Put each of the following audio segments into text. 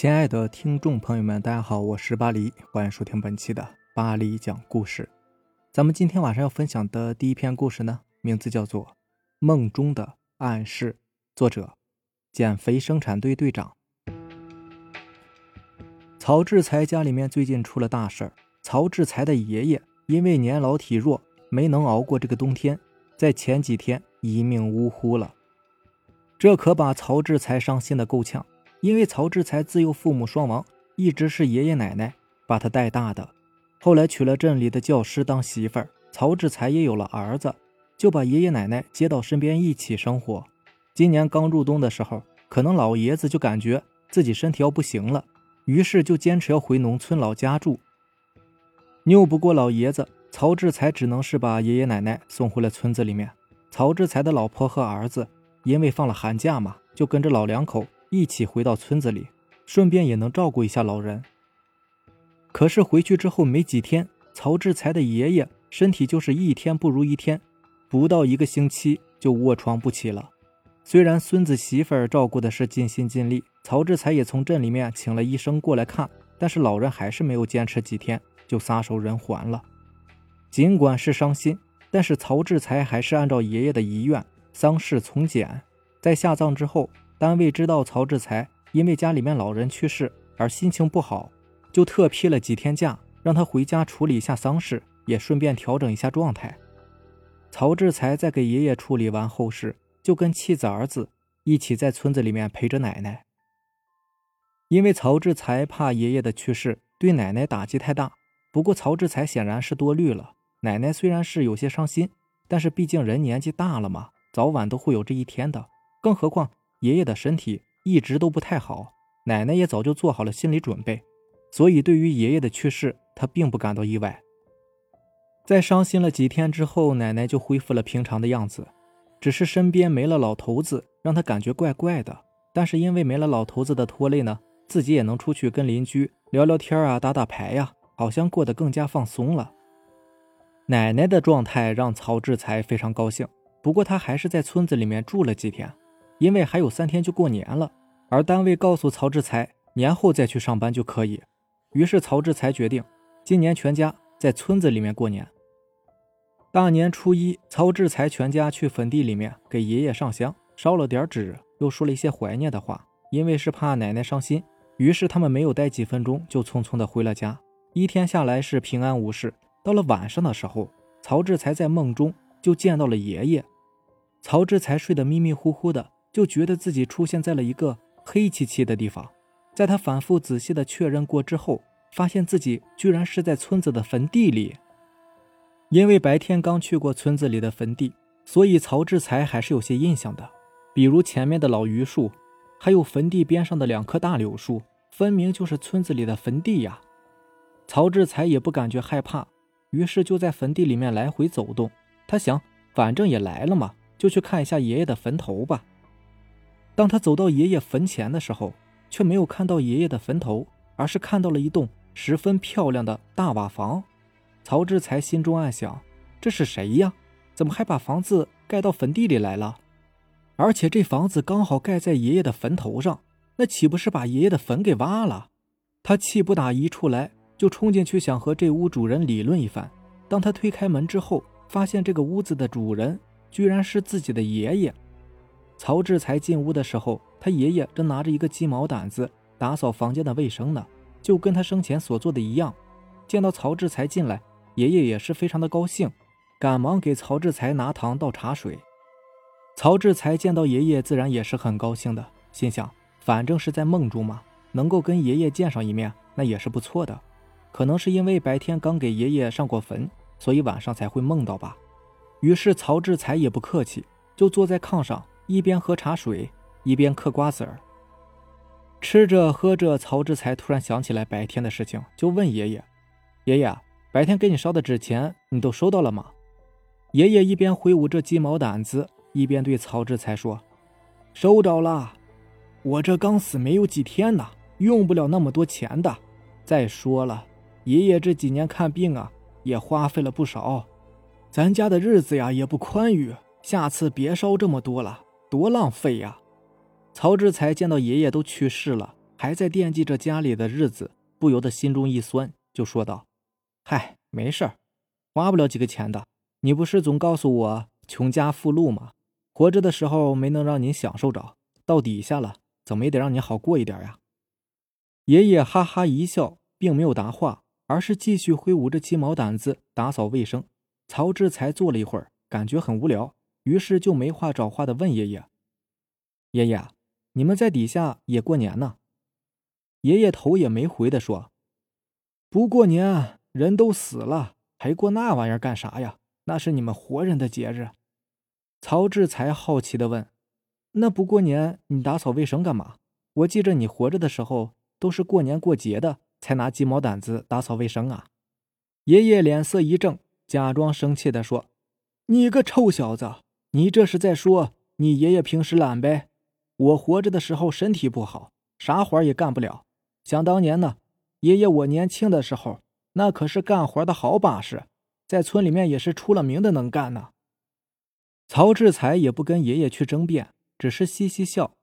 亲爱的听众朋友们，大家好，我是巴黎，欢迎收听本期的巴黎讲故事。咱们今天晚上要分享的第一篇故事呢，名字叫做《梦中的暗示》，作者：减肥生产队队长曹志才家里面最近出了大事儿，曹志才的爷爷因为年老体弱，没能熬过这个冬天，在前几天一命呜呼了。这可把曹志才伤心的够呛。因为曹志才自幼父母双亡，一直是爷爷奶奶把他带大的。后来娶了镇里的教师当媳妇儿，曹志才也有了儿子，就把爷爷奶奶接到身边一起生活。今年刚入冬的时候，可能老爷子就感觉自己身体要不行了，于是就坚持要回农村老家住。拗不过老爷子，曹志才只能是把爷爷奶奶送回了村子里面。曹志才的老婆和儿子因为放了寒假嘛，就跟着老两口。一起回到村子里，顺便也能照顾一下老人。可是回去之后没几天，曹志才的爷爷身体就是一天不如一天，不到一个星期就卧床不起了。虽然孙子媳妇儿照顾的是尽心尽力，曹志才也从镇里面请了医生过来看，但是老人还是没有坚持几天就撒手人寰了。尽管是伤心，但是曹志才还是按照爷爷的遗愿，丧事从简，在下葬之后。单位知道曹志才因为家里面老人去世而心情不好，就特批了几天假，让他回家处理一下丧事，也顺便调整一下状态。曹志才在给爷爷处理完后事，就跟妻子儿子一起在村子里面陪着奶奶。因为曹志才怕爷爷的去世对奶奶打击太大，不过曹志才显然是多虑了。奶奶虽然是有些伤心，但是毕竟人年纪大了嘛，早晚都会有这一天的，更何况。爷爷的身体一直都不太好，奶奶也早就做好了心理准备，所以对于爷爷的去世，她并不感到意外。在伤心了几天之后，奶奶就恢复了平常的样子，只是身边没了老头子，让她感觉怪怪的。但是因为没了老头子的拖累呢，自己也能出去跟邻居聊聊天啊，打打牌呀，好像过得更加放松了。奶奶的状态让曹志才非常高兴，不过他还是在村子里面住了几天。因为还有三天就过年了，而单位告诉曹志才年后再去上班就可以。于是曹志才决定今年全家在村子里面过年。大年初一，曹志才全家去坟地里面给爷爷上香，烧了点纸，又说了一些怀念的话。因为是怕奶奶伤心，于是他们没有待几分钟就匆匆的回了家。一天下来是平安无事。到了晚上的时候，曹志才在梦中就见到了爷爷。曹志才睡得迷迷糊糊的。就觉得自己出现在了一个黑漆漆的地方，在他反复仔细的确认过之后，发现自己居然是在村子的坟地里。因为白天刚去过村子里的坟地，所以曹志才还是有些印象的，比如前面的老榆树，还有坟地边上的两棵大柳树，分明就是村子里的坟地呀。曹志才也不感觉害怕，于是就在坟地里面来回走动。他想，反正也来了嘛，就去看一下爷爷的坟头吧。当他走到爷爷坟前的时候，却没有看到爷爷的坟头，而是看到了一栋十分漂亮的大瓦房。曹志才心中暗想：这是谁呀？怎么还把房子盖到坟地里来了？而且这房子刚好盖在爷爷的坟头上，那岂不是把爷爷的坟给挖了？他气不打一处来，就冲进去想和这屋主人理论一番。当他推开门之后，发现这个屋子的主人居然是自己的爷爷。曹志才进屋的时候，他爷爷正拿着一个鸡毛掸子打扫房间的卫生呢，就跟他生前所做的一样。见到曹志才进来，爷爷也是非常的高兴，赶忙给曹志才拿糖倒茶水。曹志才见到爷爷，自然也是很高兴的，心想反正是在梦中嘛，能够跟爷爷见上一面，那也是不错的。可能是因为白天刚给爷爷上过坟，所以晚上才会梦到吧。于是曹志才也不客气，就坐在炕上。一边喝茶水，一边嗑瓜子儿。吃着喝着，曹志才突然想起来白天的事情，就问爷爷：“爷爷，白天给你烧的纸钱，你都收到了吗？”爷爷一边挥舞着鸡毛掸子，一边对曹志才说：“收着了，我这刚死没有几天呢，用不了那么多钱的。再说了，爷爷这几年看病啊，也花费了不少，咱家的日子呀也不宽裕，下次别烧这么多了。”多浪费呀！曹志才见到爷爷都去世了，还在惦记着家里的日子，不由得心中一酸，就说道：“嗨，没事儿，花不了几个钱的。你不是总告诉我穷家富路吗？活着的时候没能让您享受着，到底下了，怎么也得让你好过一点呀。”爷爷哈哈一笑，并没有答话，而是继续挥舞着鸡毛掸子打扫卫生。曹志才坐了一会儿，感觉很无聊，于是就没话找话的问爷爷：“爷爷，你们在底下也过年呢？”爷爷头也没回的说：“不过年，人都死了，还过那玩意儿干啥呀？那是你们活人的节日。”曹志才好奇的问：“那不过年，你打扫卫生干嘛？我记着你活着的时候都是过年过节的才拿鸡毛掸子打扫卫生啊。”爷爷脸色一正。假装生气的说：“你个臭小子，你这是在说你爷爷平时懒呗？我活着的时候身体不好，啥活也干不了。想当年呢，爷爷我年轻的时候，那可是干活的好把式，在村里面也是出了名的能干呢。”曹志才也不跟爷爷去争辩，只是嘻嘻笑：“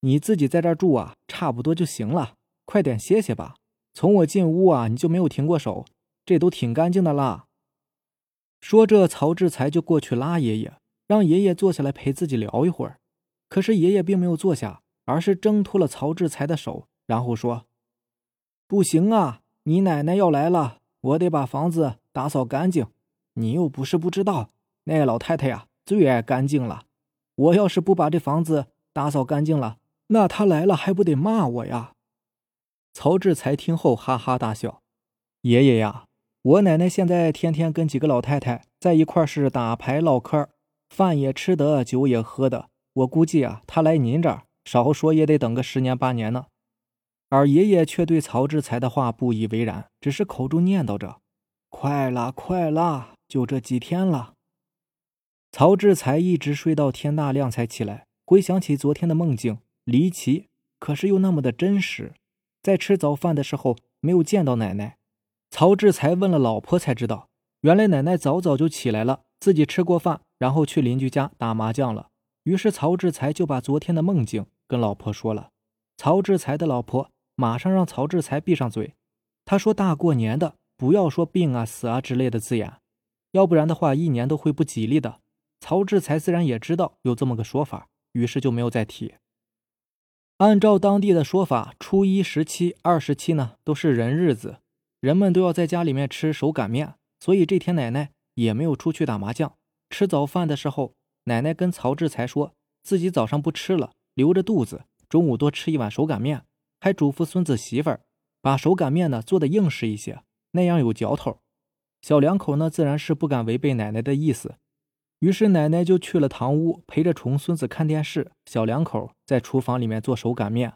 你自己在这儿住啊，差不多就行了，快点歇歇吧。从我进屋啊，你就没有停过手，这都挺干净的啦。”说着，曹志才就过去拉爷爷，让爷爷坐下来陪自己聊一会儿。可是爷爷并没有坐下，而是挣脱了曹志才的手，然后说：“不行啊，你奶奶要来了，我得把房子打扫干净。你又不是不知道，那老太太呀最爱干净了。我要是不把这房子打扫干净了，那她来了还不得骂我呀？”曹志才听后哈哈大笑：“爷爷呀。”我奶奶现在天天跟几个老太太在一块是打牌唠嗑，饭也吃的，酒也喝的。我估计啊，他来您这儿，少说也得等个十年八年呢。而爷爷却对曹志才的话不以为然，只是口中念叨着：“快了，快了，就这几天了。”曹志才一直睡到天大亮才起来，回想起昨天的梦境，离奇，可是又那么的真实。在吃早饭的时候，没有见到奶奶。曹志才问了老婆，才知道原来奶奶早早就起来了，自己吃过饭，然后去邻居家打麻将了。于是曹志才就把昨天的梦境跟老婆说了。曹志才的老婆马上让曹志才闭上嘴，他说：“大过年的，不要说病啊、死啊之类的字眼，要不然的话，一年都会不吉利的。”曹志才自然也知道有这么个说法，于是就没有再提。按照当地的说法，初一、十七、二十七呢，都是人日子。人们都要在家里面吃手擀面，所以这天奶奶也没有出去打麻将。吃早饭的时候，奶奶跟曹志才说自己早上不吃了，留着肚子，中午多吃一碗手擀面，还嘱咐孙子媳妇儿把手擀面呢做的硬实一些，那样有嚼头。小两口呢自然是不敢违背奶奶的意思，于是奶奶就去了堂屋，陪着重孙子看电视，小两口在厨房里面做手擀面。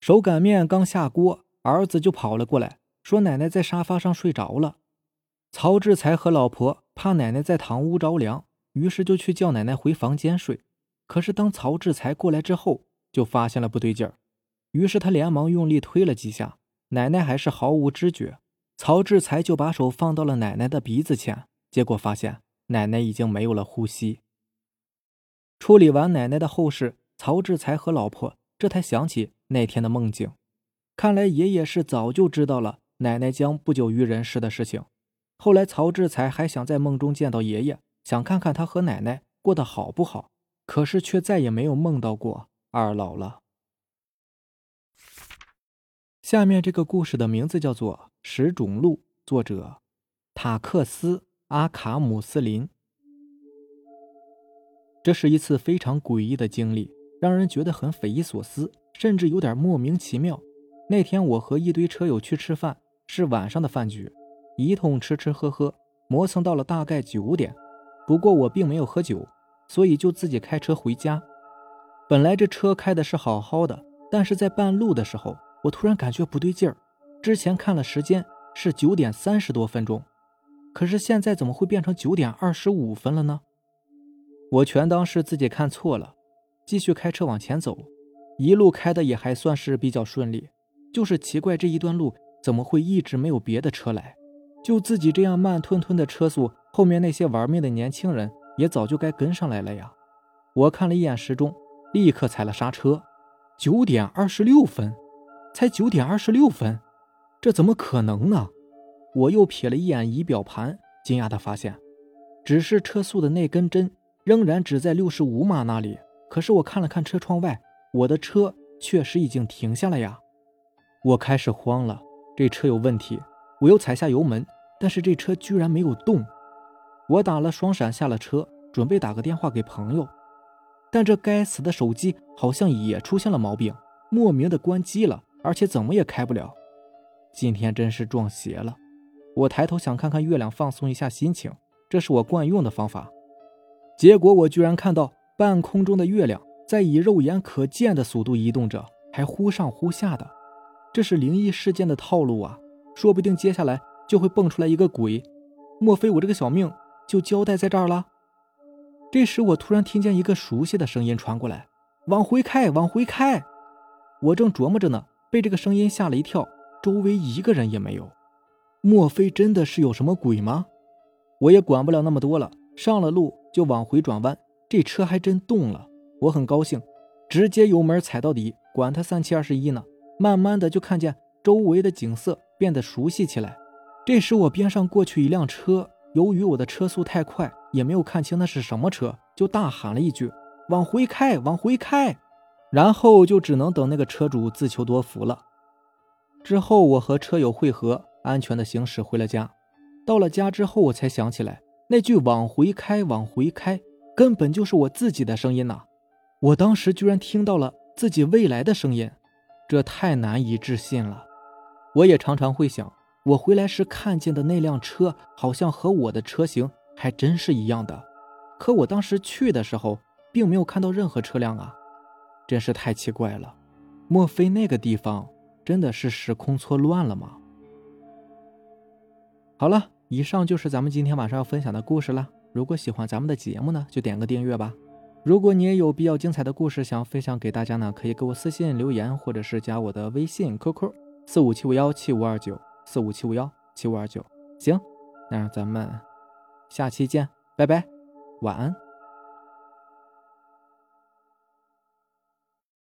手擀面刚下锅，儿子就跑了过来。说奶奶在沙发上睡着了，曹志才和老婆怕奶奶在堂屋着凉，于是就去叫奶奶回房间睡。可是当曹志才过来之后，就发现了不对劲儿，于是他连忙用力推了几下，奶奶还是毫无知觉。曹志才就把手放到了奶奶的鼻子前，结果发现奶奶已经没有了呼吸。处理完奶奶的后事，曹志才和老婆这才想起那天的梦境，看来爷爷是早就知道了。奶奶将不久于人世的事情，后来曹志才还想在梦中见到爷爷，想看看他和奶奶过得好不好，可是却再也没有梦到过二老了。下面这个故事的名字叫做《十种路》，作者塔克斯·阿卡姆斯林。这是一次非常诡异的经历，让人觉得很匪夷所思，甚至有点莫名其妙。那天我和一堆车友去吃饭。是晚上的饭局，一通吃吃喝喝，磨蹭到了大概九点。不过我并没有喝酒，所以就自己开车回家。本来这车开的是好好的，但是在半路的时候，我突然感觉不对劲儿。之前看了时间是九点三十多分钟，可是现在怎么会变成九点二十五分了呢？我全当是自己看错了，继续开车往前走，一路开的也还算是比较顺利，就是奇怪这一段路。怎么会一直没有别的车来？就自己这样慢吞吞的车速，后面那些玩命的年轻人也早就该跟上来了呀！我看了一眼时钟，立刻踩了刹车。九点二十六分，才九点二十六分，这怎么可能呢？我又瞥了一眼仪表盘，惊讶地发现，指示车速的那根针仍然只在六十五码那里。可是我看了看车窗外，我的车确实已经停下了呀。我开始慌了，这车有问题。我又踩下油门，但是这车居然没有动。我打了双闪，下了车，准备打个电话给朋友，但这该死的手机好像也出现了毛病，莫名的关机了，而且怎么也开不了。今天真是撞邪了。我抬头想看看月亮，放松一下心情，这是我惯用的方法。结果我居然看到半空中的月亮在以肉眼可见的速度移动着，还忽上忽下的。这是灵异事件的套路啊！说不定接下来就会蹦出来一个鬼，莫非我这个小命就交代在这儿了？这时我突然听见一个熟悉的声音传过来：“往回开，往回开！”我正琢磨着呢，被这个声音吓了一跳，周围一个人也没有。莫非真的是有什么鬼吗？我也管不了那么多了，上了路就往回转弯。这车还真动了，我很高兴，直接油门踩到底，管他三七二十一呢。慢慢的就看见周围的景色变得熟悉起来。这时我边上过去一辆车，由于我的车速太快，也没有看清那是什么车，就大喊了一句：“往回开，往回开！”然后就只能等那个车主自求多福了。之后我和车友会合，安全的行驶回了家。到了家之后，我才想起来那句“往回开，往回开”根本就是我自己的声音呐！我当时居然听到了自己未来的声音。这太难以置信了，我也常常会想，我回来时看见的那辆车，好像和我的车型还真是一样的。可我当时去的时候，并没有看到任何车辆啊，真是太奇怪了。莫非那个地方真的是时空错乱了吗？好了，以上就是咱们今天晚上要分享的故事了。如果喜欢咱们的节目呢，就点个订阅吧。如果你也有比较精彩的故事想分享给大家呢，可以给我私信留言，或者是加我的微信 QQ 四五七五幺七五二九四五七五幺七五二九。行，那咱们下期见，拜拜，晚安。